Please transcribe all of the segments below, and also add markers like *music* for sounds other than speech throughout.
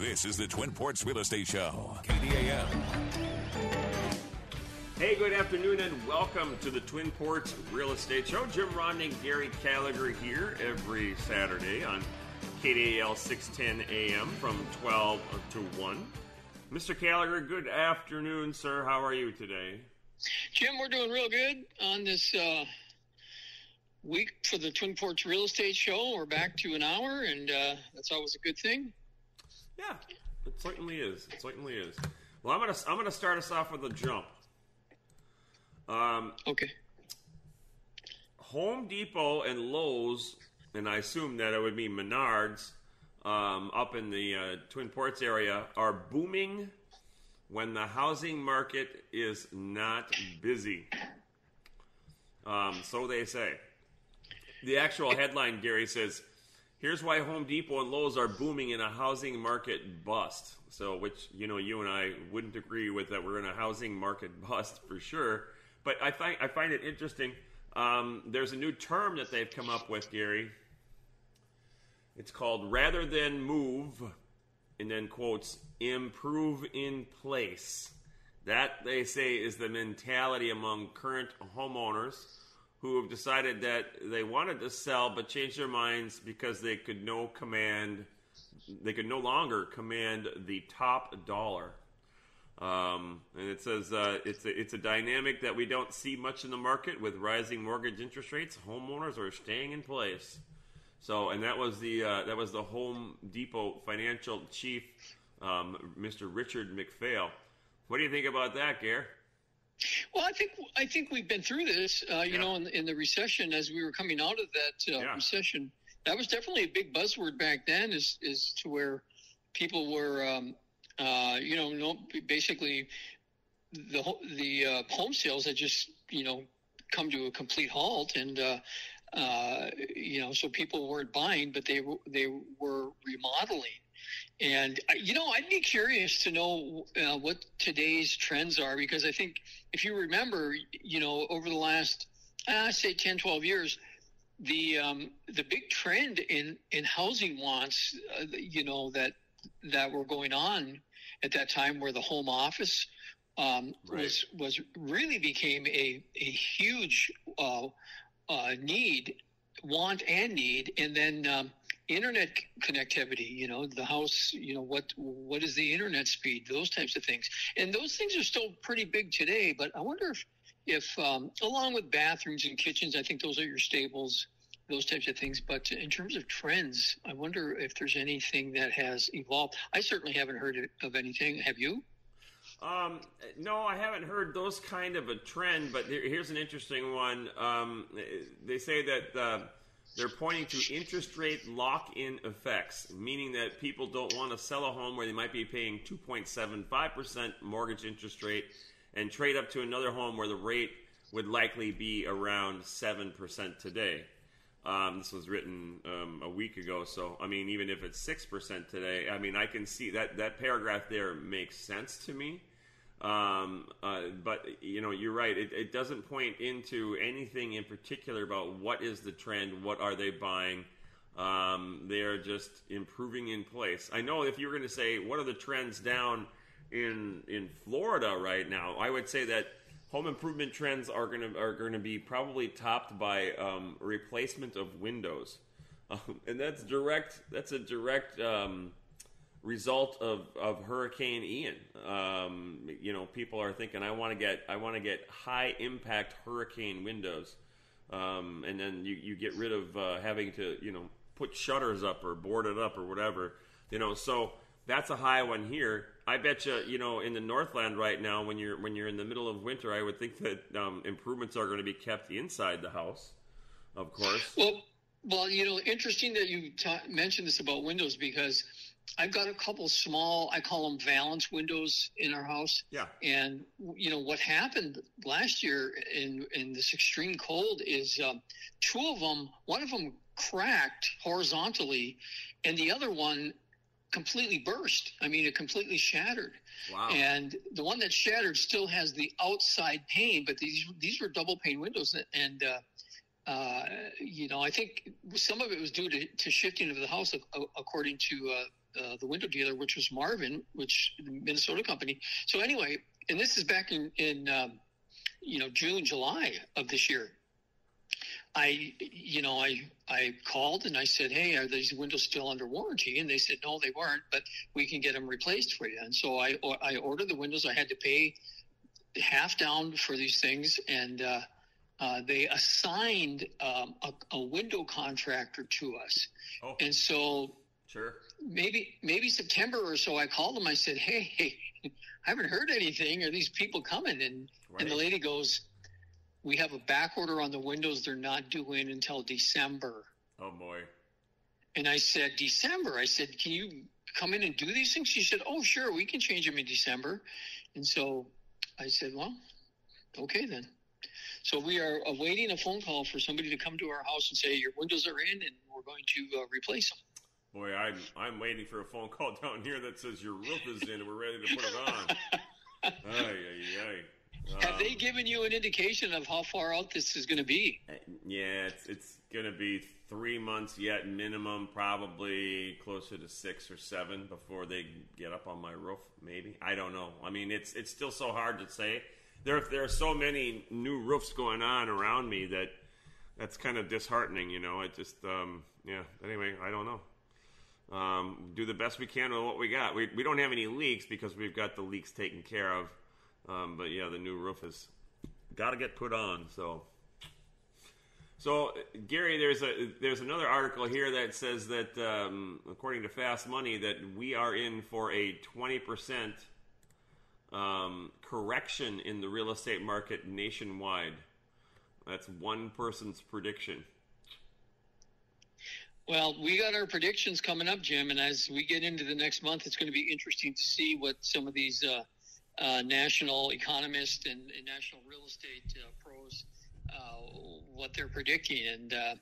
This is the Twin Ports Real Estate Show, KDAL. Hey, good afternoon and welcome to the Twin Ports Real Estate Show. Jim Rodney, Gary Gallagher here every Saturday on KDAL 610 AM from 12 to 1. Mr. Gallagher, good afternoon, sir. How are you today? Jim, we're doing real good on this uh, week for the Twin Ports Real Estate Show. We're back to an hour, and uh, that's always a good thing. Yeah, it certainly is. It certainly is. Well, I'm gonna I'm gonna start us off with a jump. Um, Okay. Home Depot and Lowe's, and I assume that it would be Menards um, up in the uh, Twin Ports area, are booming when the housing market is not busy. Um, so they say. The actual headline, Gary, says, Here's why Home Depot and Lowe's are booming in a housing market bust. So, which, you know, you and I wouldn't agree with that we're in a housing market *laughs* bust for sure. But I find, I find it interesting. Um, there's a new term that they've come up with, Gary. It's called rather than move, and then quotes, improve in place. That, they say, is the mentality among current homeowners who have decided that they wanted to sell but changed their minds because they could no command, they could no longer command the top dollar. Um, and it says uh, it's a, it's a dynamic that we don't see much in the market with rising mortgage interest rates. Homeowners are staying in place. So, and that was the uh, that was the Home Depot financial chief, um, Mr. Richard McPhail. What do you think about that, Gare? Well, I think I think we've been through this. Uh, you Yeah. know, in, in the recession, as we were coming out of that uh, Yeah. recession, that was definitely a big buzzword back then. Is is to where people were, um, uh, you know, no, basically the the uh, home sales had just you know come to a complete halt, and uh, uh, you know, so people weren't buying, but they they were remodeling. And uh, you know, I'd be curious to know uh, what today's trends are because I think if you remember, you know, over the last, uh, say 10, 12 years, the um, the big trend in in housing wants, uh, you know, that that were going on at that time, where the home office um, Right. was was really became a a huge uh, uh, need, want and need, and then. Um, internet connectivity you know the house you know what what is the internet speed those types of things. And those things are still pretty big today but i wonder if if um, along with bathrooms and kitchens i think those are your staples those types of things. But in terms of trends i wonder if there's anything that has evolved. I certainly haven't heard of anything. Have you? Um, no, I haven't heard those kind of a trend, but here's an interesting one. Um, they say that uh, they're pointing to interest rate lock-in effects, meaning that people don't want to sell a home where they might be paying 2.75% mortgage interest rate and trade up to another home where the rate would likely be around 7% today. Um, this was written um, a week ago, so I mean, even if it's six percent today, I mean, I can see that that paragraph there makes sense to me. Um, uh, but you know, you're right; it, it doesn't point into anything in particular about what is the trend, what are they buying. Um, they are just improving in place. I know if you were going to say what are the trends down in in Florida right now, I would say that home improvement trends are going to are going to be probably topped by um, replacement of windows, *laughs* and that's direct. That's a direct um, result of, of Hurricane Ian. Um, you know, people are thinking, I want to get I want to get high impact hurricane windows, um, and then you, you get rid of uh, having to you know put shutters up or board it up or whatever. You know, so that's a high one here. I bet you, you know, in the Northland right now, when you're when you're in the middle of winter, I would think that um, improvements are going to be kept inside the house, of course. Well, well, you know, interesting that you ta- mentioned this about windows because I've got a couple small, I call them valance windows in our house. Yeah. And you know what happened last year in in this extreme cold is um, two of them, one of them cracked horizontally, and the other one completely burst. I mean, it completely shattered. Wow. And the one that shattered still has the outside pane, but these these were double pane windows, and uh, uh, you know, I think some of it was due to, to shifting of the house, according to uh, uh, the window dealer, which was Marvin, which the Minnesota company. So anyway, and this is back in in um, you know June, July of this year. I, you know, I I called and I said, "Hey, are these windows still under warranty?" And they said, "No, they weren't, but we can get them replaced for you." And so I I ordered the windows. I had to pay half down for these things, and uh, uh, they assigned um, a, a, window contractor to us. Oh. And so, sure, maybe maybe September or so, I called them. I said, "Hey, hey *laughs* I haven't heard anything. Are these people coming?" And right. and the lady goes we have a back order on the windows they're not due in until December. Oh boy. And I said, December. I said, Can you come in and do these things? She said, Oh, sure, we can change them in December. And so I said, Well, okay then. So we are awaiting a phone call for somebody to come to our house and say your windows are in and we're going to uh, replace them. Boy, I'm I'm waiting for a phone call *laughs* down here that says your roof is in and we're ready to put it on. ay, ay, ay. Have they um, given you an indication of how far out this is going to be? Uh, yeah, it's it's going to be three months yet minimum, probably closer to six or seven before they get up on my roof. Maybe I don't know. I mean, it's it's still so hard to say. There there are so many new roofs going on around me that that's kind of disheartening. You know, it just um, yeah. Anyway, I don't know. Um, do the best we can with what we got. We we don't have any leaks because we've got the leaks taken care of. Um, but yeah, the new roof has got to get put on. So, so Gary, there's a there's another article here that says that um, according to Fast Money, that we are in for a 20 percent um, correction in the real estate market nationwide. That's one person's prediction. Well, we got our predictions coming up, Jim, and as we get into the next month, it's going to be interesting to see what some of these uh, uh, national economists and, and, national real estate uh, pros uh, what they're predicting. And, uh,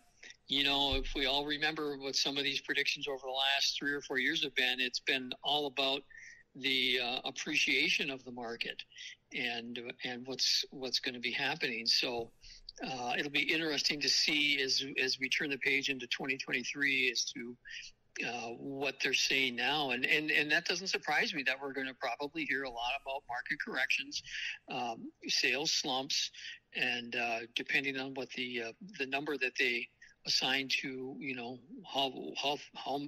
you know, if we all remember what some of these predictions over the last three or four years have been, it's been all about the uh, appreciation of the market and and what's what's going to be happening. So uh, it'll be interesting to see as as we turn the page into 2023 as to uh, what they're saying now, and, and and that doesn't surprise me that we're going to probably hear a lot about market corrections, um, sales slumps, and uh, depending on what the uh, the number that they assign to, you know, how how how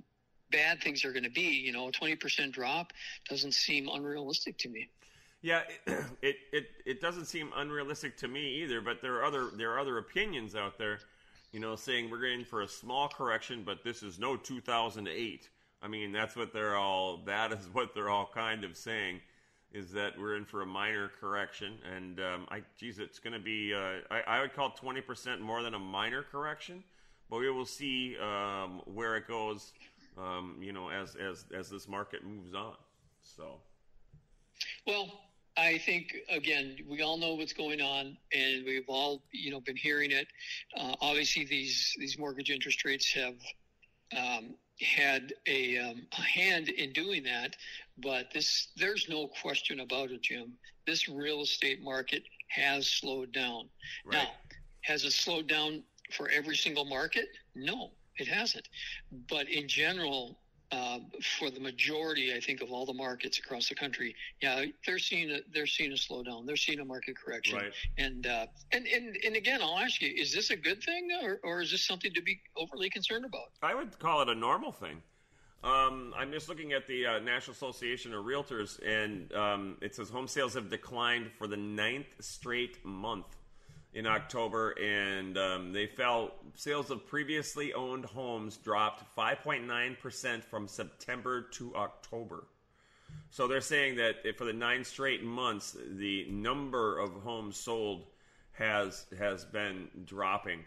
bad things are going to be. You know, a twenty percent drop doesn't seem unrealistic to me. Yeah, *clears throat* it, it it doesn't seem unrealistic to me either. But there are other there are other opinions out there you know, saying we're in for a small correction, but this is no 2008. I mean, that's what they're all, that is *laughs* what they're all kind of saying, is that we're in for a minor correction. And, um, I, geez, it's going to be, uh, I, I, would call 20% more than a minor correction, but we will see, um, where it goes, um, you know, as, as, as this market moves on. So. Well, I think again, we all know what's going on, and we've all you know been hearing it. Uh, obviously, these these mortgage interest rates have um, had a, um, a, hand in doing that, but this there's no question about it, Jim. This real estate market has slowed down. Right. Now, has it slowed down for every single market? No, it hasn't. But in general, uh, for the majority, I think, of all the markets across the country, yeah, they're seeing a they're seeing a slowdown. They're seeing a market correction. Right. And uh, and and and again, I'll ask you: Is this a good thing, or, or is this something to be overly concerned about? I would call it a normal thing. Um, I'm just looking at the uh, National Association of Realtors, and um, it says home sales have declined for the ninth straight month in October, and um, they fell. Sales of previously owned homes dropped 5.9% from September to October. So they're saying that for the nine straight months, the number of homes sold has has been dropping,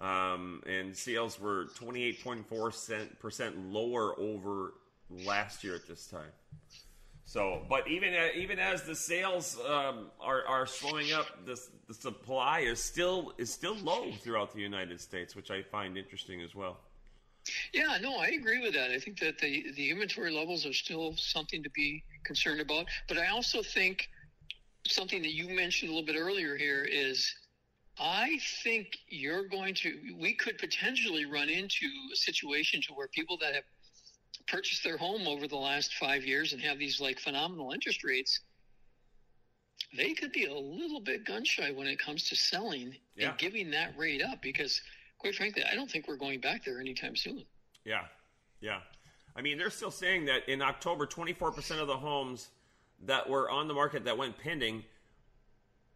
um, and sales were 28.4 percent lower over last year at this time. So, but even even as the sales um, are are slowing up, the the supply is still is still low throughout the United States, which I find interesting as well. Yeah, no, I agree with that. I think that the the inventory levels are still something to be concerned about. But I also think something that you mentioned a little bit earlier here is I think you're going to we could potentially run into a situation to where people that have purchased their home over the last five years and have these like phenomenal interest rates, they could be a little bit gun shy when it comes to selling Yeah. and giving that rate up because, quite frankly, I don't think we're going back there anytime soon. Yeah, yeah. I mean, they're still saying that in October, 24% of the homes that were on the market that went pending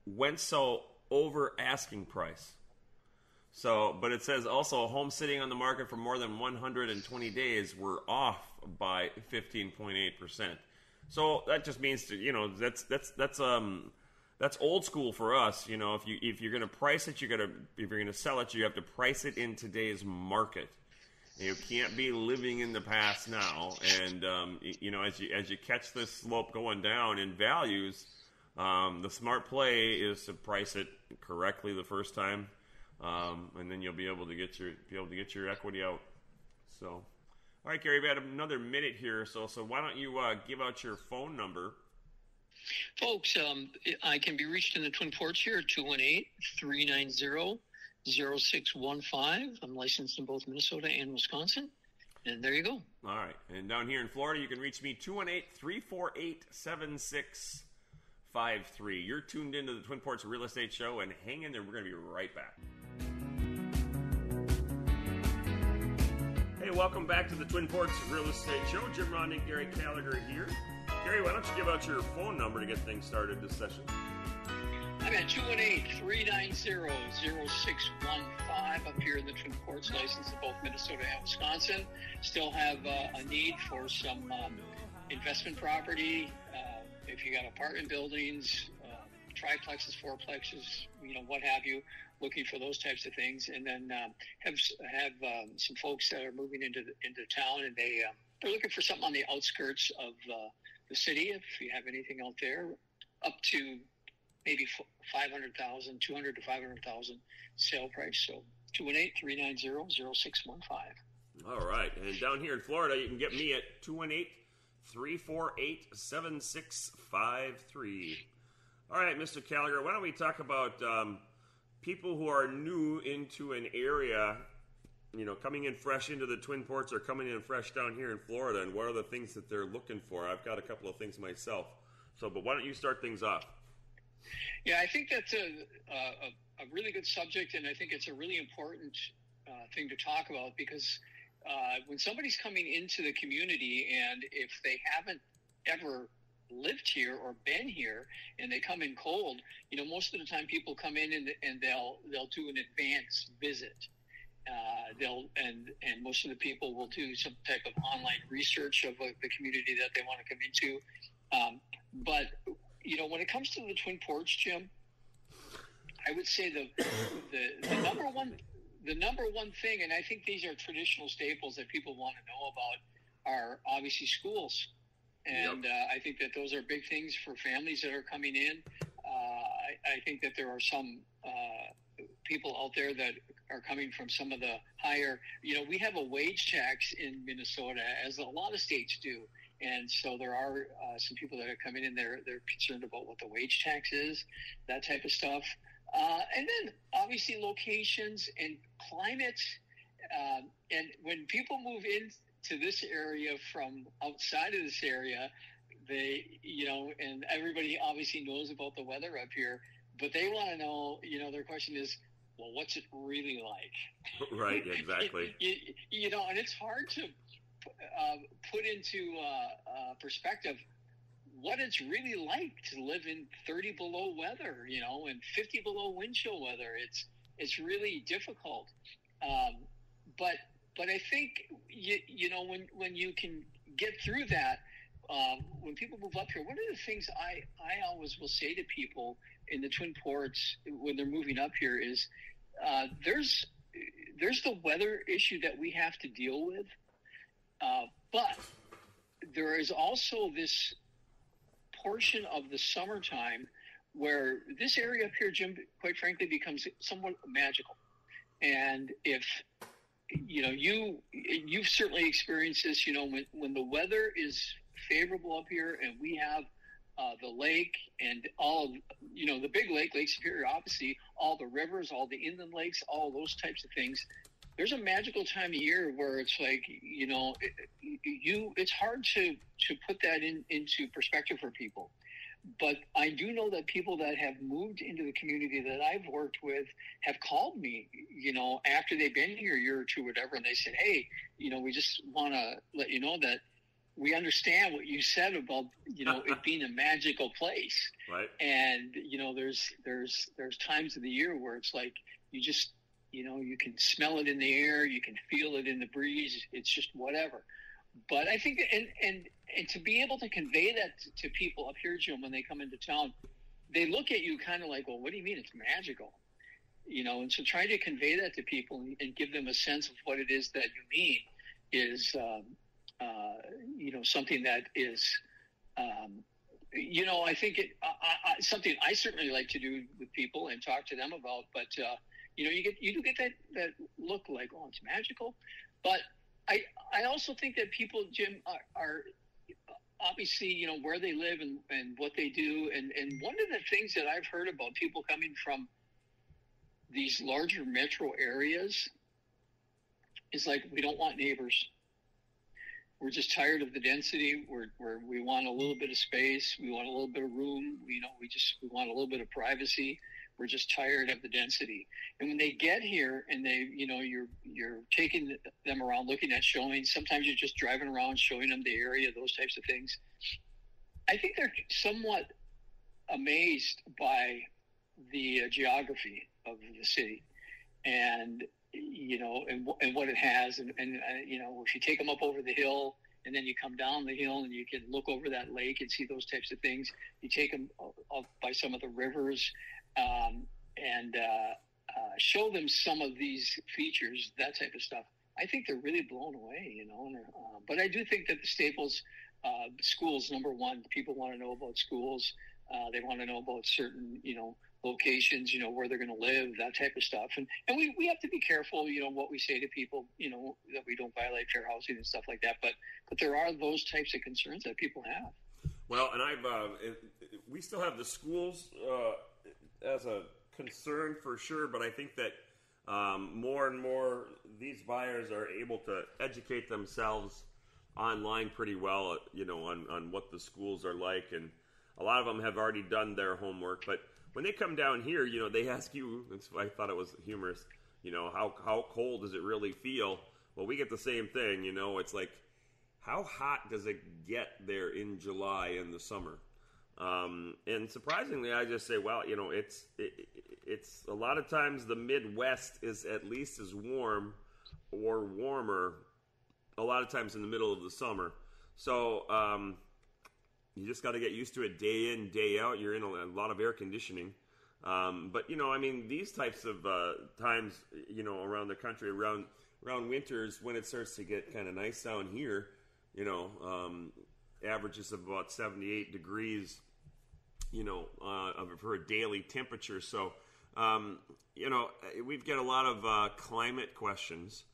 went so over asking price. So, but it says also homes sitting on the market for more than 120 days were off by 15.8%. So that just means to, you know, that's that's that's um that's old school for us, you know, if you if you're going to price it, you're to if you're going to sell it, you have to price it in today's market. You can't be living in the past now, and um, you know as you as you catch this slope going down in values, um, the smart play is to price it correctly the first time, um, and then you'll be able to get your be able to get your equity out. So, all right, Gary, we had another minute here, so so why don't you uh, give out your phone number? Folks, um, I can be reached in the Twin Ports here at 218 390 0615. I'm licensed in both Minnesota and Wisconsin. And there you go. All right, and down here in Florida, you can reach me 218-348-7653. You're tuned into the Twin Ports Real Estate Show, and hang in there. We're going to be right back. Hey, welcome back to the Twin Ports Real Estate Show. Jim Rodney, Gary Gallagher here. Gary, why don't you give out your phone number to get things started this session? I'm at 218-390-0615 up here in the Twin Ports, licensed in both Minnesota and Wisconsin. Still have uh, a need for some um, investment property. Uh, if you got apartment buildings, triplexes, fourplexes, you know, what have you, looking for those types of things. And then um, have have um, some folks that are moving into the, into town, and they uh, they're looking for something on the outskirts of uh, the city. If you have anything out there, up to maybe 500,000, 200 to 500,000 sale price. So 218-390-0615. All right. And down here in Florida, you can get me at 218 348 7653. All right, Mr. Gallagher, why don't we talk about um, people who are new into an area, you know, coming in fresh into the Twin Ports or coming in fresh down here in Florida, and what are the things that they're looking for? I've got a couple of things myself. So, but why don't you start things off? Yeah, I think that's a, a, a really good subject, and I think it's a really important uh, thing to talk about because uh, when somebody's coming into the community and if they haven't ever lived here or been here and they come in cold, you know, most of the time people come in and, and they'll they'll do an advance visit. Uh, they'll and and most of the people will do some type of online research of uh, the community that they want to come into. Um, but you know, when it comes to the Twin Ports, Jim, I would say the, the the number one the number one thing, and I think these are traditional staples that people want to know about, are obviously schools, and uh, I think that those are big things for families that are coming in. Uh, I, I think that there are some uh, people out there that are coming from some of the higher. You know, we have a wage tax in Minnesota, as a lot of states do. And so there are uh, some people that are coming in there. They're concerned about what the wage tax is, that type of stuff. Uh, and then obviously locations and climate. Um, and when people move into this area from outside of this area, they, you know, and everybody obviously knows about the weather up here, but they want to know, you know, their question is, well, what's it really like? *laughs* right, exactly. *laughs* you, you, know, and it's hard to uh, put into uh, uh, perspective what it's really like to live in 30 below weather, you know, and 50 below wind chill weather. It's it's really difficult. Um, but but I think you you know when when you can get through that, um, when people move up here, one of the things I I always will say to people in the Twin Ports when they're moving up here is uh, there's there's the weather issue that we have to deal with, uh, but there is also this portion of the summertime where this area up here, Jim, quite frankly, becomes somewhat magical. And if you know you you've certainly experienced this, you know, when when the weather is favorable up here and we have uh, the lake and all of, you know the big lake, Lake Superior, obviously all the rivers, all the inland lakes, all those types of things. there's a magical time of year where it's like you know you it's hard to to put that in into perspective for people but I do know that people that have moved into the community that I've worked with have called me, you know, after they've been here a year or two, whatever, and they said, "Hey, you know, we just want to let you know that we understand what you said about, you know, it *laughs* being a magical place, right? And you know, there's there's there's times of the year where it's like you just, you know, you can smell it in the air, you can feel it in the breeze. It's just whatever." But I think, and and and to be able to convey that to, to people up here, Jim, when they come into town, they look at you kind of like, well, what do you mean it's magical? You know, and so trying to convey that to people and, and give them a sense of what it is that you mean is, um, uh, you know, something that is, um, you know, I think it I, I, something I certainly like to do with people and talk to them about. But uh, you know, you get you do get that that look like, oh, it's magical, but I I also think that people, Jim, are, are obviously you know where they live and, and what they do. And and one of the things that i've heard about people coming from these larger metro areas is like we don't want neighbors. We're just tired of the density. We're, we're we want a little bit of space. We want a little bit of room. You know we just we want a little bit of privacy we're just tired of the density. And when they get here and they, you know, you're you're taking them around, looking at showing. Sometimes you're just driving around, showing them the area, those types of things. I think they're somewhat amazed by the uh, geography of the city, and you know, and, and what it has, and, and uh, you know, if you take them up over the hill and then you come down the hill and you can look over that lake and see those types of things. You take them up by some of the rivers um, and uh, uh, show them some of these features, that type of stuff. I think they're really blown away, you know. And, uh, but I do think that the Staples uh, schools, number one, people want to know about schools. Uh, they want to know about certain, you know, locations, you know, where they're going to live, that type of stuff. And and we, we have to be careful, you know, what we say to people, you know, that we don't violate fair housing and stuff like that. But but there are those types of concerns that people have. Well, and I've uh, we still have the schools uh, as a concern for sure, but I think that um, more and more these buyers are able to educate themselves online pretty well, you know, on, on what the schools are like. And a lot of them have already done their homework. But when they come down here, you know, they *laughs* ask you, I thought it was humorous, you know, how, how cold does it really feel? Well, we get the same thing, you know, it's like, how hot does it get there in July in the summer? Um, and surprisingly, I just say, well, you know, it's it, it's a lot of times the Midwest is at least as warm or warmer. A lot of times in the middle of the summer, so um, you just got to get used to it day in day out. You're in a, a lot of air conditioning. Um, but you know, I mean, these types of uh, times, you know, around the country, around around winters, when it starts to get kind of nice down here, you know, um, averages of about 78 degrees you know, uh, for a daily temperature. So, um, you know, we've got a lot of uh, climate questions,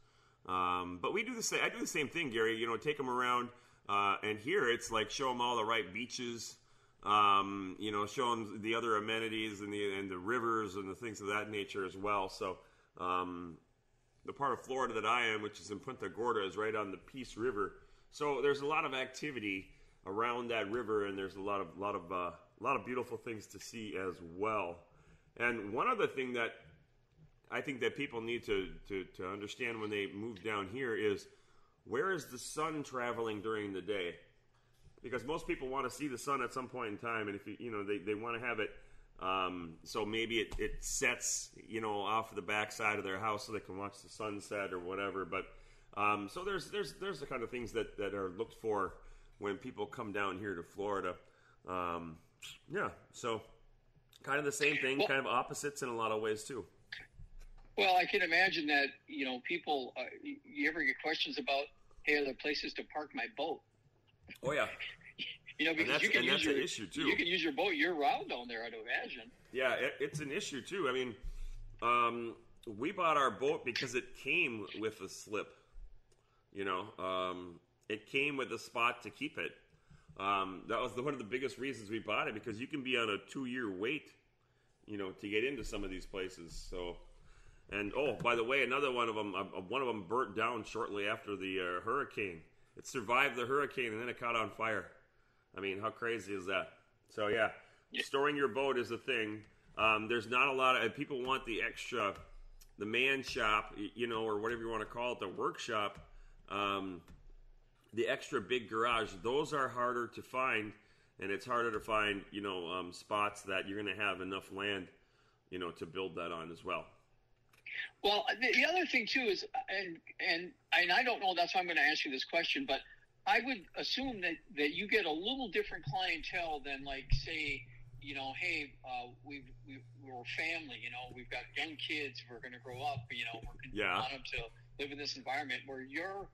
um, but we do the same. I do the same thing, Gary. You know, take them around, uh, and here it's like show them all the right beaches. Um, you know, show them the other amenities and the and the rivers and the things of that nature as well. So, um, the part of Florida that I am, which is in Punta Gorda, is right on the Peace River. So there's a lot of activity around that river, and there's a lot of lot of uh, lot of beautiful things to see as well. And one other thing that I think that people need to, to, to understand when they move down here is where is the sun traveling during the day? Because most people want to see the sun at some point in time, and if you, you know they, they want to have it, um, so maybe it, it sets you know off the backside of their house so they can watch the sunset or whatever. But um, so there's there's there's the kind of things that, that are looked for when people come down here to Florida. Um, yeah, so kind of the same thing, well, kind of opposites in a lot of ways too. Well, I can imagine that you know people. Uh, you ever get questions about, hey, are there places to park my boat? Oh yeah. *laughs* you know, because you can use your issue too. You can use your boat year round down there. I'd imagine. Yeah, it, it's an issue too. I mean, um, we bought our boat because it came with a slip. You know, um, it came with a spot to keep it. Um, that was the, one of the biggest reasons we bought it because you can be on a two year wait, you know, to get into some of these places. So, And oh, by the way, another one of them, uh, one of them burnt down shortly after the uh, hurricane. It survived the hurricane and then it caught on fire. I mean, how crazy is that? So yeah, yeah. storing your boat is a thing. Um, there's not a lot of people want the extra, the man shop, you know, or whatever you want to call it, the workshop, um, the extra big garage. Those are harder to find, and it's harder to find, you know, um, spots that you're going to have enough land, you know, to build that on as well. Well, the, the other thing too is, and and and I don't know. That's why I'm going to ask you this question, but I would assume that that you get a little different clientele than like say, you know, hey, uh, we we we're a family. You know, we've got young kids. We're going to grow up. You know, we're going yeah. want them to live in this environment where your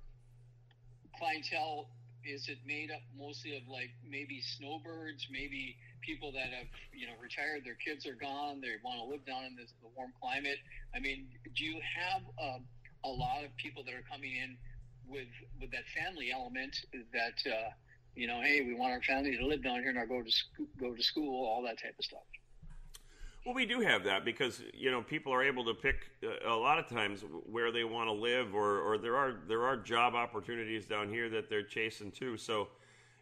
clientele is it made up mostly of like maybe snowbirds, maybe people that have you know retired, their kids are gone, they want to live down in this, the warm climate. I mean, do you have um, a lot of people that are coming in with with that family element that uh, you know, hey, we want our family to live down here and not go to sc- go to school, all that type of stuff. Well, we do have that because you know people are able to pick uh, a lot of times where they want to live, or, or there are there are job opportunities down here that they're chasing too. So,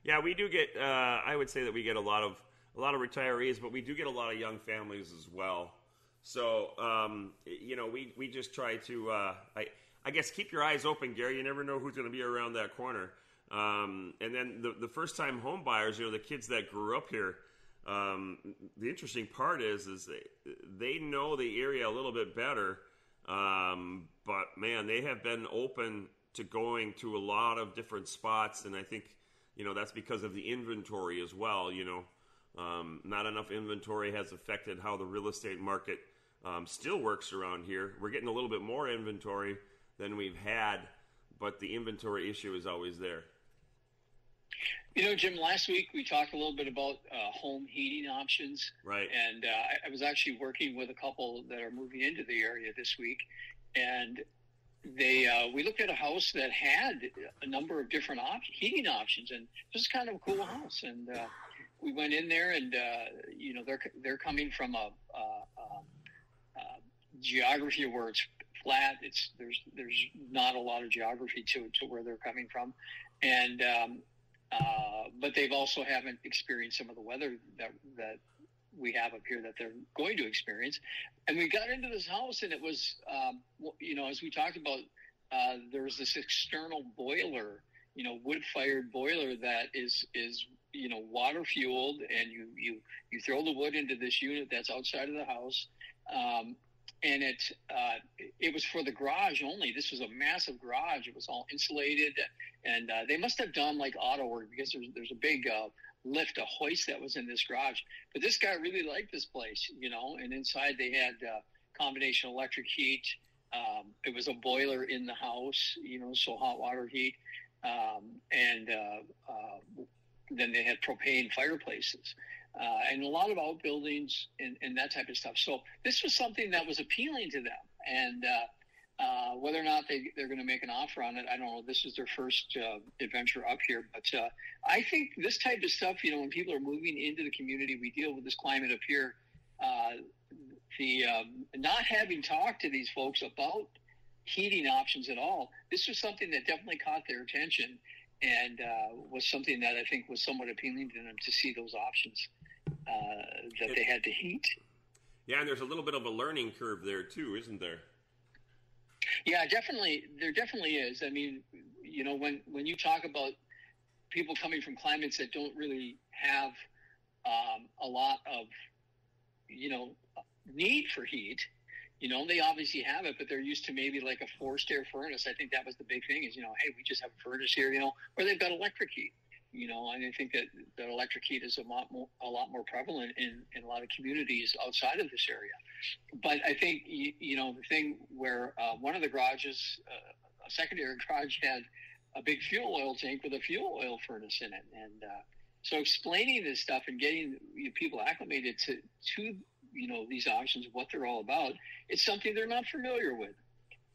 yeah, we do get. Uh, I would say that we get a lot of a lot of retirees, but we do get a lot of young families as well. So, um, you know, we, we just try to, uh, I, I guess, keep your eyes open, Gary. You never know who's going to be around that corner. Um, and then the, the first time home buyers, you know, the kids that grew up here, um, the interesting part is, is they, they know the area a little bit better. Um, but man, they have been open to going to a lot of different spots. And I think, you know, that's because of the inventory as well, you know, um, not enough inventory has affected how the real estate market um, still works around here. We're getting a little bit more inventory than we've had, but the inventory issue is always there. You know, Jim, last week we talked a little bit about uh, home heating options. Right. And uh, I, was actually working with a couple that are moving into the area this week. And they uh, we looked at a house that had a number of different op- heating options, and this is kind of a cool house. And uh, we went in there, and uh, you know they're they're coming from a, a, a, a, geography where it's flat. It's there's there's not a lot of geography to to where they're coming from, and um, uh, but they've also haven't experienced some of the weather that that we have up here that they're going to experience. And we got into this house, and it was um, you know as we talked about, uh, there was this external boiler you know wood fired boiler that is is you know water fueled and you you you throw the wood into this unit that's outside of the house um, and it uh, it was for the garage only. This was a massive garage. It was all insulated and uh, they must have done like auto work because there's there's a big uh, lift a hoist that was in this garage. But this guy really liked this place you know and inside they had uh, combination electric heat. Um, it was a boiler in the house you know so hot water heat. Um, and uh, uh, then they had propane fireplaces. Uh, and a lot of outbuildings and, and, that type of stuff. So this was something that was appealing to them. And uh, uh, whether or not they, they're going to make an offer on it, I don't know. This is their first uh, adventure up here. But I think this type of stuff, you know, when people are moving into the community, we deal with this climate up here. the um, not having talked to these folks about heating options at all, this was something that definitely caught their attention and uh, was something that I think was somewhat appealing to them to see those options uh, that they had to heat. Yeah, and there's a little bit of a learning curve there too, isn't there? Yeah, definitely. There definitely is. I mean, you know, when when you talk about people coming from climates that don't really have um, a lot of, you know, need for heat, you know, they obviously have it, but they're used to maybe like a forced air furnace. I think that was the big thing is, you know, hey, we just have a furnace here, you know, or they've got electric heat, you know, and I think that, that electric heat is a lot more, a lot more prevalent in, in a lot of communities outside of this area. But I think, you, you know, the thing where uh, one of the garages, uh, a secondary *laughs* garage had a big fuel oil tank with a fuel oil furnace in it. And, uh, so explaining this stuff and getting people acclimated to, to you know these options, what they're all about. It's something they're not familiar with,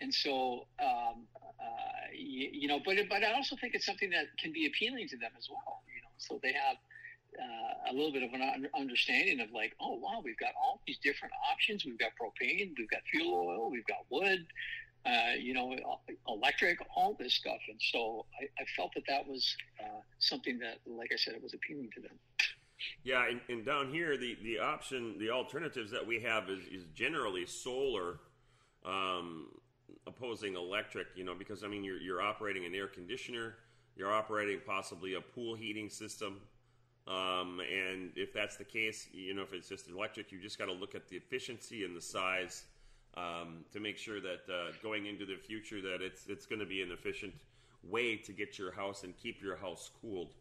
and so um, uh, you, you, know. But but I also think it's something that can be appealing to them as well. You know, so they have uh, a little bit of an understanding of like, oh wow, we've got all these different options. We've got propane, we've got fuel oil, we've got wood, uh, you know, electric, all this stuff. And so I, I felt that that was uh, something that, like I said, it was appealing to them. Yeah, and, and, down here, the, the option, the alternatives that we have is, is generally solar um, opposing electric, you know, because, I mean, you're, you're operating an air conditioner, you're operating possibly a pool heating system. Um, and if that's the case, you know, if it's just electric, you just got to look at the efficiency and the size um, to make sure that uh, going into the future that it's it's going to be an efficient way to get your house and keep your house cooled.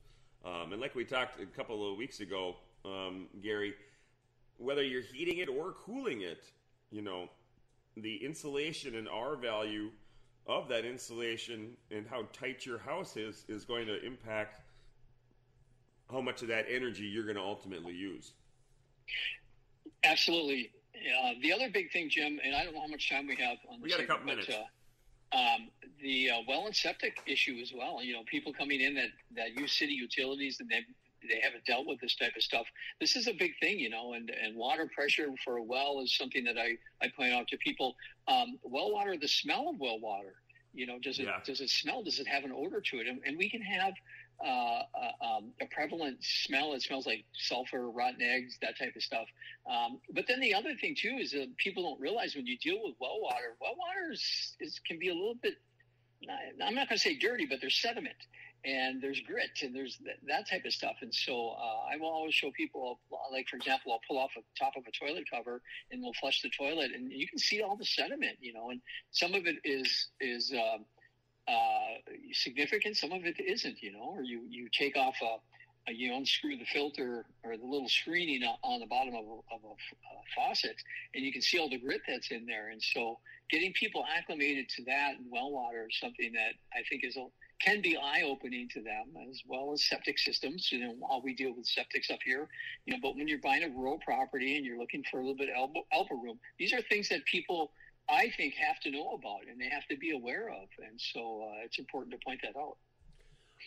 Um, and like we talked a couple of weeks ago, um, Gary, whether you're heating it or cooling it, you know, the insulation and R value of that insulation and how tight your house is is going to impact how much of that energy you're going to ultimately use. Absolutely. Uh, the other big thing, Jim, and I don't know how much time we have on. We got a couple minutes. Uh, um, the uh, well and septic issue as well. You know, people coming in that that use city utilities and they they haven't dealt with this type of stuff. This is a big thing, you know, and, and water pressure for a well is something that I, I point out to people. Um, well water, the smell of well water, you know, does it, yeah. does it smell? Does it have an odor to it? And, and we can have uh, uh, um, a prevalent smell. It smells like sulfur, rotten eggs, that type of stuff. Um, but then the other thing too is that people don't realize when you deal with well water, well water is, is can be a little bit. I'm not going to say dirty, but there's sediment and there's grit and there's that, that type of stuff. And so uh, I will always show people, like for example, I'll pull off the top of a toilet cover and we'll flush the toilet, and you can see all the sediment, you know. And some of it is is uh, uh, significant. Some of it isn't, you know, or you, you take off a, you unscrew the filter or the little screening on the bottom of a, of a, a faucet and you can see all the grit that's in there. And so getting people acclimated to that and well water is something that I think is a, can be eye opening to them as well as septic systems. You know, while we deal with septics up here, you know, but when you're buying a rural property and you're looking for a little bit of elbow, elbow room, these are things that people I think have to know about and they have to be aware of. And so uh, it's important to point that out.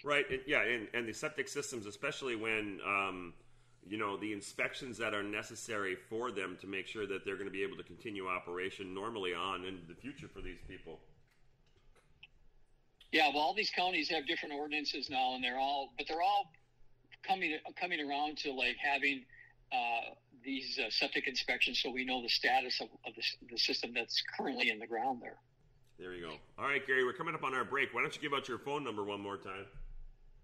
Right. yeah. And, and the septic systems, especially when, um, you know, the inspections that are necessary for them to make sure that they're going to be able to continue operation normally on in the future for these people. Yeah, well, all these counties have different ordinances now, and they're all, but they're all coming coming around to like having uh, these uh, septic inspections so we know the status of, of the, the, system that's currently in the ground there. There you go. All right, Gary, we're coming up on our break. Why don't you give out your phone number one more time?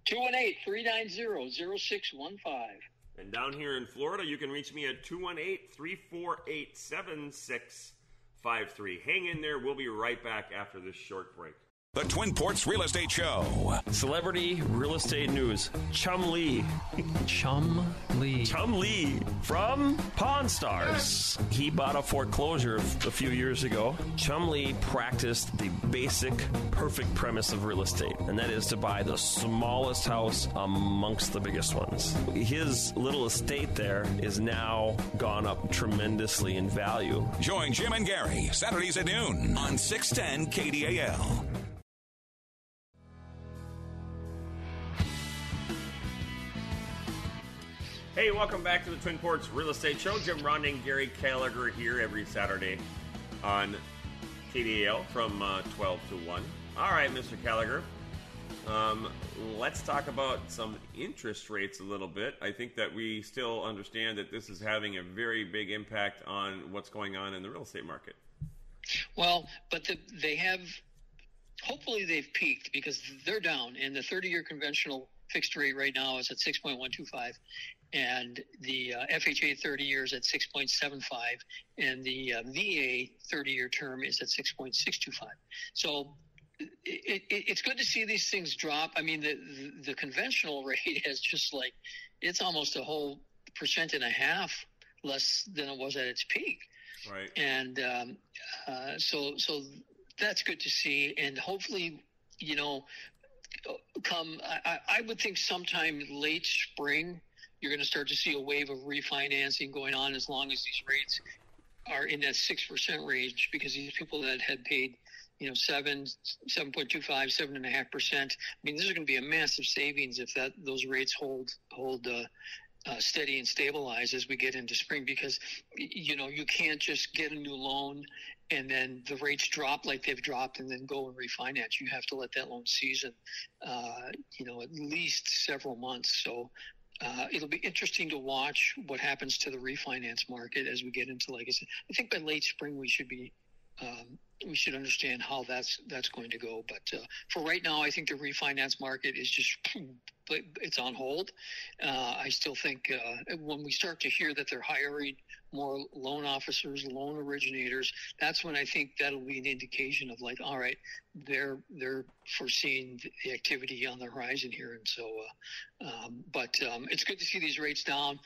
218 390 0615. And down here in Florida, you can reach me at 218 348 7653. Hang in there. We'll be right back after this short break. The Twin Ports Real Estate Show. Celebrity real estate news. Chumlee. *laughs* Chum Lee. Chumlee from Pawn Stars. He bought a foreclosure a few years ago. Chumlee practiced the basic, perfect premise of real estate, and that is to buy the smallest house amongst the biggest ones. His little estate there is now gone up tremendously in value. Join Jim and Gary Saturdays at noon on 610 KDAL. Hey, welcome back to the Twin Ports Real Estate Show. Jim Ronding, Gary Gallagher here every Saturday on KDAL from uh, 12 to 1. All right, Mr. Gallagher, um, let's talk about some interest rates a little bit. I think that we still understand that this is having a very big impact on what's going on in the real estate market. Well, but the, they have, hopefully, they've peaked because they're down, and the 30 year conventional fixed rate right now is at 6.125 and the uh, FHA 30 years at 6.75, and the uh, VA 30 year term is at 6.625. So it, it, it's good to see these things drop. I mean, the, the, the conventional *laughs* rate has just like it's almost a whole percent and a half less than it was at its peak. Right. And um, uh, so so that's good to see, and hopefully, you know, come I, I would think sometime late spring you're going to start to see a wave of refinancing going on as long as these rates are in that six percent range because these people that had paid you know seven seven point two five seven and a half percent i mean this is going to be a massive savings if that those rates hold hold uh, uh, steady and stabilize as we get into spring because you know you can't just get a new loan and then the rates drop like they've dropped and then go and refinance you have to let that loan season uh, you know at least several months so uh, it'll be interesting to watch what happens to the refinance market as we get into like i said i think by late spring we should be um, we should understand how that's that's going to go. But uh, for right now, I think the refinance market is just *clears throat* it's on hold. Uh, I still think uh, when we start to hear that they're hiring more loan officers, loan originators, that's when I think that'll be an indication of like, all right, they're they're foreseeing the activity on the horizon here, and so. Uh, um, but um, it's good to see these rates down.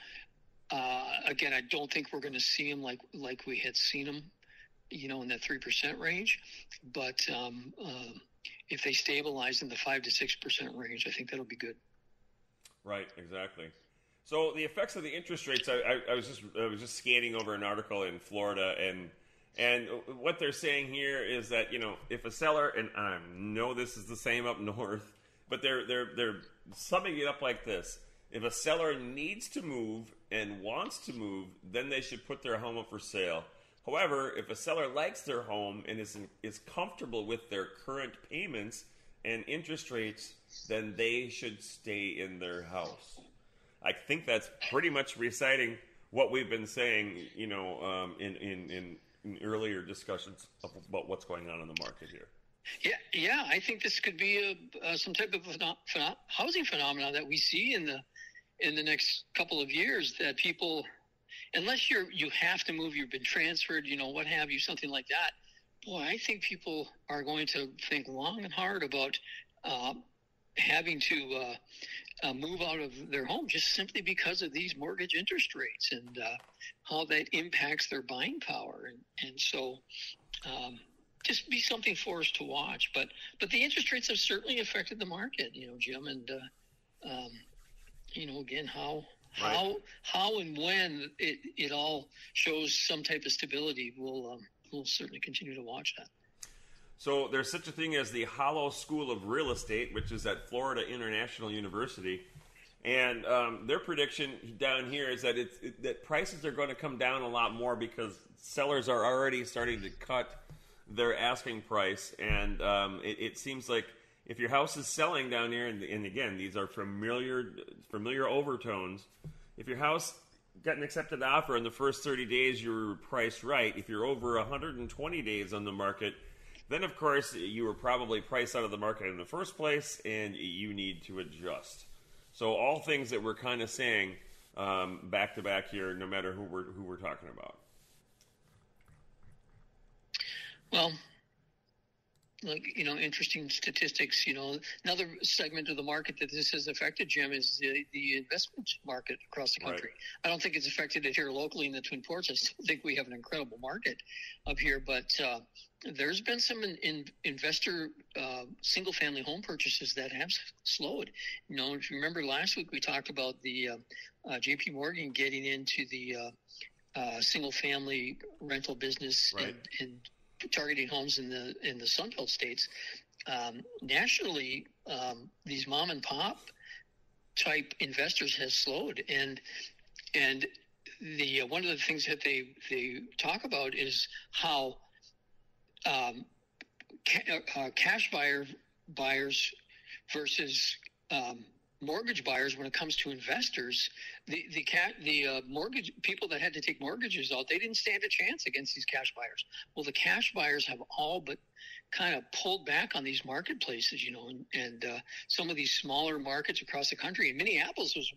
Uh, again, I don't think we're going to see them like like we had seen them you know, in that 3% range. But um, uh, if they stabilize in the 5 to 6% range, I think that'll be good. Right, exactly. So the effects of the interest rates, I, I, I was just I was just scanning over an article in Florida, and and what they're saying here is that you know if a seller, and I know this is the same up *laughs* north, but they're they're they're summing it up like this: if a seller needs to move and wants to move, then they should put their home up for sale. However, if a seller likes their home and is, is comfortable with their current payments and interest rates, then they should stay in their house. I think that's pretty much reciting what we've been saying, you know, um, in, in, in, in, earlier discussions about what's going on in the market here. Yeah, yeah, I think this could be a, uh, some type of phenom- housing phenomenon that we see in the in the next couple of years that people unless you're you have to move, you've been transferred, you know, what have you, something like that. Boy, I think people are going to think long and hard about uh, having to uh, uh, move out of their home just simply because of these mortgage interest rates and uh, how that impacts their buying power. And, and so, um, just be something for us to watch. But but the interest rates have certainly affected the market, you know, Jim. And uh, um, you know, again, how Right. How how and when it, it all shows some type of stability, we'll um, we'll certainly continue to watch that. So there's such a thing as the Hollo School of Real Estate, which is at Florida International University, and um, their prediction down here is that it's it, that prices are going to come down a lot more because sellers are already starting to cut their asking price, and um, it, it seems like if your house is selling down here, and, and again, these are familiar familiar overtones. If your house got an accepted offer in the first 30 days, you were priced right. If you're over 120 days on the market, then of course you were probably priced out of the market in the first place, and you need to adjust. So all things that we're kind of saying um, back to back here, no matter who we're who we're talking about. Well, like you know interesting statistics you know another segment of the market that this has affected jim is the, the investment market across the country right. i don't think it's affected it here locally in the twin ports i still think we have an incredible market up here but uh, there's been some in, in investor uh, single family home purchases that have slowed you know if you remember last week we talked about the uh, uh jp morgan getting into the uh, uh, single family rental business right. and, and targeting homes in the in the Sunbelt states. Um, nationally, um, these mom and pop type investors has slowed, and and the uh, one of the things that they they talk about is how um, ca- uh, cash buyer buyers versus um, mortgage buyers when it comes to investors the the cat the uh, mortgage people that had to take mortgages out they didn't stand a chance against these cash buyers well the cash buyers have all but kind of pulled back on these marketplaces you know and, and uh, some of these smaller markets across the country and minneapolis was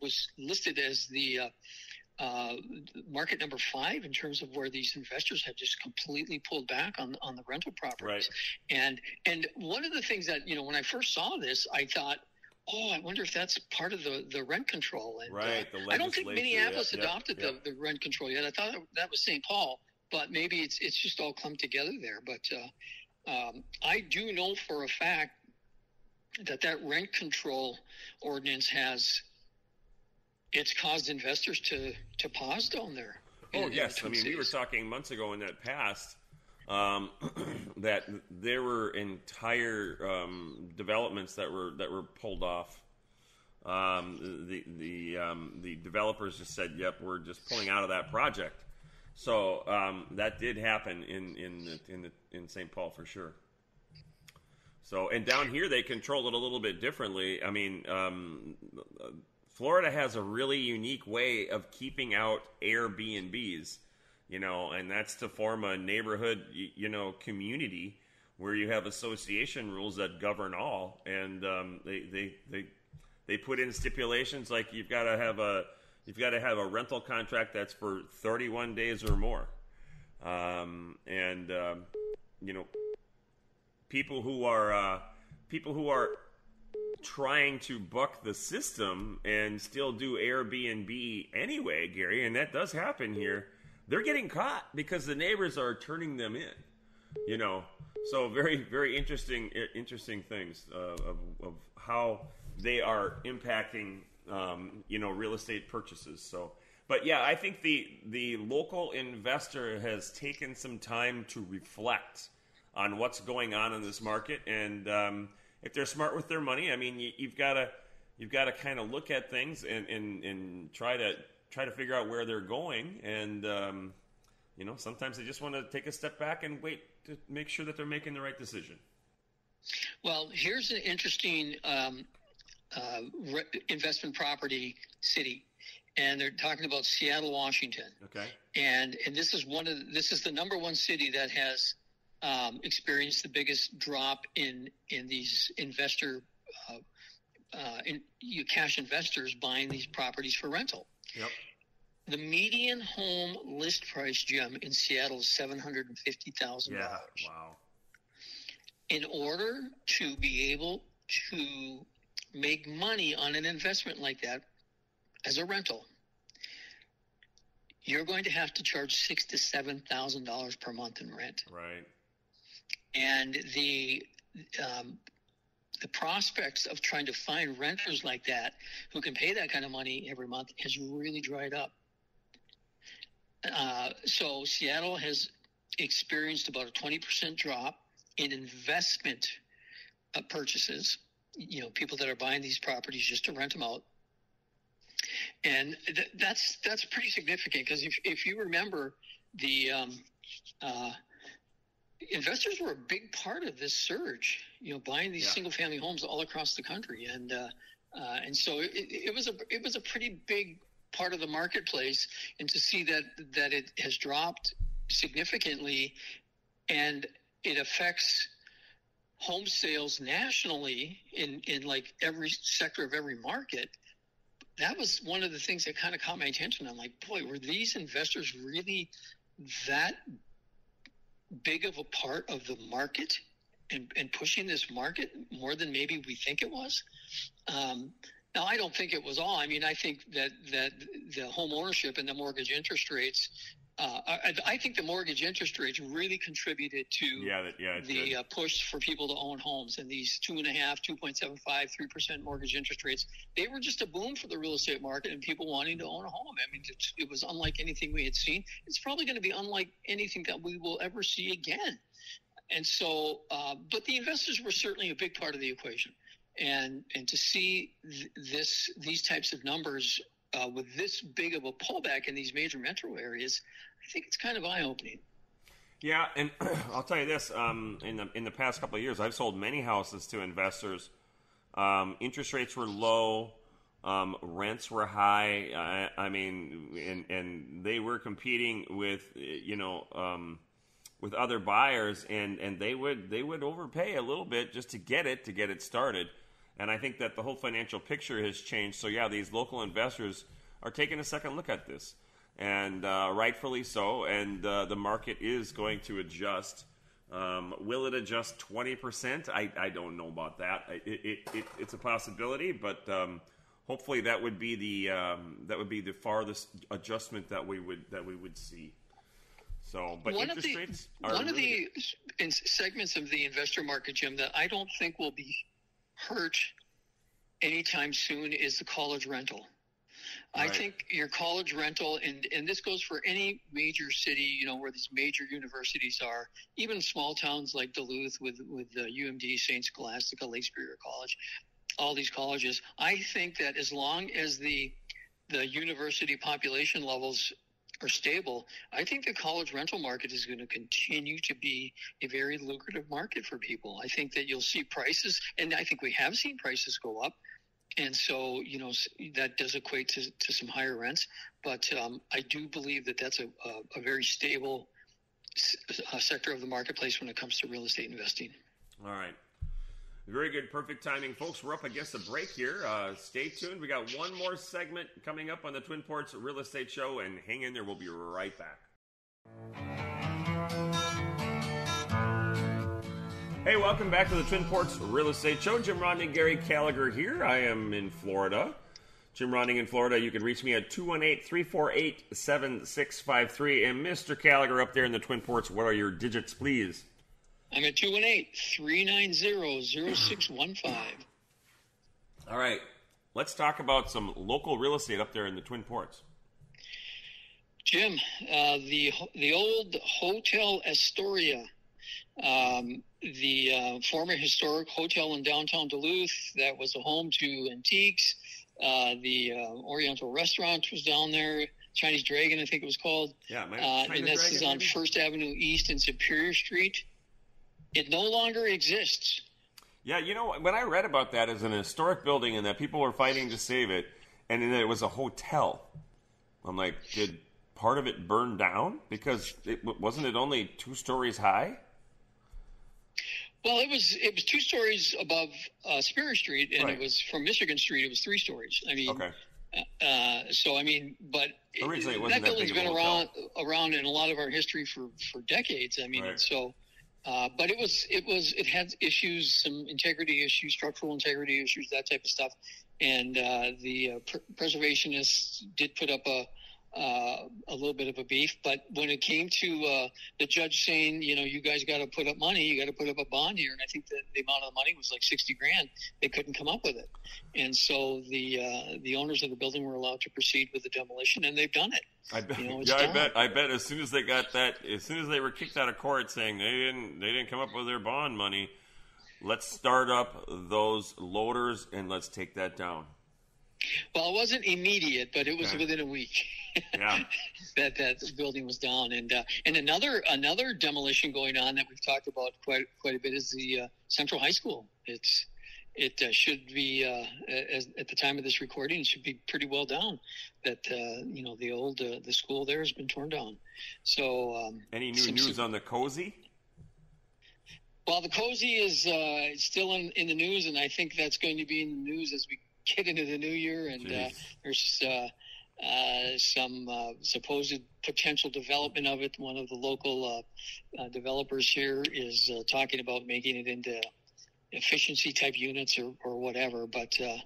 was listed as the uh, uh, market number five in terms of where these investors have just completely pulled back on on the rental properties. Right. And and one of the things that you know when I first saw this, I thought, oh, I wonder if that's part of the, the rent control. And, uh, right. Uh, I don't think Minneapolis adopted The, the rent control yet. I thought that was St. Paul, but maybe it's it's just all clumped together there. But uh, um, I do know for a fact that that rent control ordinance has it's caused investors to to pause down there. Oh yes, I mean cities. we were talking months ago when that passed um, *clears throat* that there were entire um, developments that were that were pulled off Um, the the um, the developers just said, "Yep, we're just pulling out of that project." So um, that did happen in in the, in the, in St. Paul for sure. So and down here they control it a little bit differently. I mean, um, Florida has a really unique way of keeping out Airbnbs, you know, and that's to form a neighborhood, you know, community where you have association rules that govern all, and um, they they they they put in stipulations like you've got to have a you've got to have a rental contract that's for 31 days or more, um, and um, you know people who are uh, people who are trying to buck the system and still do Airbnb anyway, Gary, and that does happen here. They're getting caught because the neighbors are turning them in. You know, so very very interesting interesting things uh, of, of how they are impacting um, you know real estate purchases. So, but yeah, I think the the local investor has taken some time to reflect on what's going on in this market, and um, if they're smart with their money, I mean, you, you've got to you've got to kind of look at things and, and, and try to try to figure out where they're going, and um, you know, sometimes they just want to take a step back and wait to make sure that they're making the right decision. Well, here's an interesting um, uh, re- investment property city, and they're talking about Seattle, Washington. Okay. And and this is one of the, this is the number one city that has um, experienced the biggest drop in in these investor uh, uh, in, you cash investors buying these properties for rental. Yep. The median home list price, Jim, in Seattle is seven hundred and fifty thousand Yeah. dollars. Wow. In order to be able to make money on an investment like that as a rental, you're going to have to charge six to seven thousand dollars per month in rent. Right. and the um, the prospects of trying to find renters like that who can pay that kind of money every month has really dried up. Uh, so Seattle has experienced about a twenty percent drop in investment uh, purchases. You know, people that are buying these properties just to rent them out, and th- that's that's pretty significant because if if you remember the um, uh, investors were a big part of this surge. You know, buying these Yeah. single family homes all across the country, and uh, uh, and so it, it was a it was a pretty big part of the marketplace. And to see that that it has dropped significantly, and it affects home sales nationally in in like every sector of every market. That was one of the things that kind of caught my attention. I'm like, boy, were these investors really that big of a part of the market and, and pushing this market more than maybe we think it was. Um, now, I don't think it was all. I mean, I think that that the home ownership and the mortgage interest rates. Uh, I, I think the mortgage interest rates really contributed to Yeah. That, yeah. the uh, push for people to own homes and these two and a half, 2.75, 3% mortgage interest rates, they were just a boom for the real estate market and people wanting to own a home. I mean, it, it was unlike anything we had seen. It's probably going to be unlike anything that we will ever see again. And so, uh, but the investors were certainly a big part of the equation. And, and to see th- this, these types of numbers uh, with this big of a pullback in these major metro areas, I think it's kind of eye opening. Yeah, and *clears throat* I'll tell you this: um, in the in the past couple of years, I've sold many houses to investors. Um, interest rates were low, um, rents were high. I, I mean, and and they were competing with you know um, with other buyers, and and they would they would overpay a little bit just to get it to get it started. And I think that the whole financial picture has changed. So yeah, these local investors are taking a second look at this and uh, rightfully so. And uh, the market is going to adjust. Um, will it adjust twenty percent? I, I don't know about that. It, it, it, it's a possibility, but um, hopefully that would be the um, that would be the farthest adjustment that we would that we would see. So, but one of the rates are one of the in segments of the investor market, Jim, that I don't think will be hurt anytime soon is the college rental. I think your college rental, and and this goes for any major city, you know, where these major universities are, even small towns like Duluth with with the UMD, Saint Scholastica, Lake Superior College. all these colleges. I think that as long as the the university population levels are stable, I think the college rental market is going to continue to be a very lucrative market for people. I think that you'll see prices, and I think we have seen prices go up. And so, you know, that does equate to, to some higher rents. But um, I do believe that that's a, a, a very stable s- sector of the marketplace when it comes to real estate investing. All right. Very good, perfect timing, folks. We're up against a break here. Uh, stay tuned. We got one more segment coming up on the Twin Ports Real Estate Show, and hang in there. We'll be right back. Hey, welcome back to the Twin Ports Real Estate Show. Jim Rodney, Gary Gallagher here. I am in Florida. Jim Rodney in Florida. You can reach me at 218 348 7653. And Mr. Gallagher up there in the Twin Ports, what are your digits, please? I'm at 218-390-0615. All right. Let's talk about some local real estate up there in the Twin Ports. Jim, uh, the the old Hotel Astoria, um, the uh, former historic hotel in downtown Duluth that was a home to antiques. Uh, the uh, Oriental restaurant was down there. Chinese Dragon, I think it was called. Yeah, my, Uh, and this Dragon, is on maybe? First Avenue East and Superior Street. It no longer exists. Yeah, you know, when I read about that as an historic building and that people were fighting to save it, and then it was a hotel, I'm like, did part of it burn down? Because it wasn't it only two stories high? Well, it was it was two stories above uh, Superior Street, and Right. it was from Michigan Street. It was three stories. I mean, Okay. Uh, so I mean, but it- Originally, it wasn't that that building's been around around in a lot of our history for for decades. I mean, Right. so. Uh, but it was it was it had issues, some integrity issues, structural integrity issues, that type of stuff, and uh, the uh, pr- preservationists did put up a uh, a little bit of a beef. But when it came to uh, the judge saying, you know, you guys got to put up money, you got to put up a bond here, and I think that the amount of the money was like sixty grand. They couldn't come up with it, and so the uh, the owners of the building were allowed to proceed with the demolition, and they've done it. I bet, You know, yeah, I bet. I bet. As soon as they got that, as soon as they were kicked out of court, saying they didn't, they didn't come up with their bond money. Let's start up those loaders and let's take that down. Well, it wasn't immediate, but it was Okay. within a week. *laughs* Yeah. that that building was down, and uh, and another another demolition going on that we've talked about quite quite a bit is the uh, Central High School. It's it uh, should be uh, as, at the time of this recording, it should be pretty well down. That uh, you know the old uh, the school there has been torn down. So um, Any new some- news on the Kozy? well, the Kozy is uh, still in, in the news, and I think that's going to be in the news as we get into the new year. And uh, there's uh, uh, some uh, supposed potential development of it. One of the local uh, uh, developers here is uh, talking about making it into efficiency type units or, or whatever. But uh,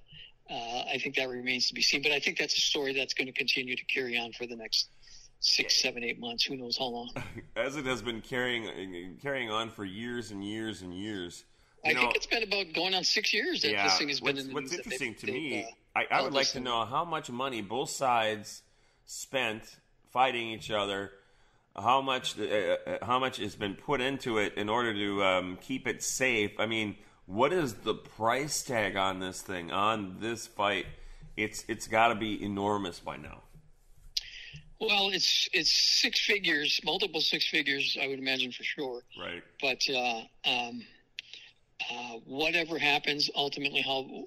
uh, I think that remains to be seen. But I think that's a story that's going to continue to carry on for the next six, seven, eight months. Who knows how long? *laughs* as it has been carrying carrying on for years and years and years. I know, think it's been about going on six years that yeah. this thing has been what's, in what's interesting they've- to me, uh, I, I would like to know how much money both sides spent fighting each other. How much uh, uh, how much has been put into it in order to um, keep it safe? I mean, what is the price tag on this thing on this fight? It's it's got to be enormous by now. Well, it's it's six figures, multiple six figures, I would imagine for sure. Right. But uh, um, uh, whatever happens, ultimately, how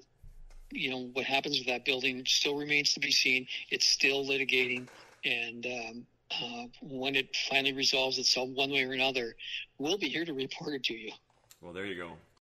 you know what happens with that building still remains to be seen. It's still litigating, and um, uh, when it finally resolves itself one way or another, we'll be here to report it to you. Well, there you go.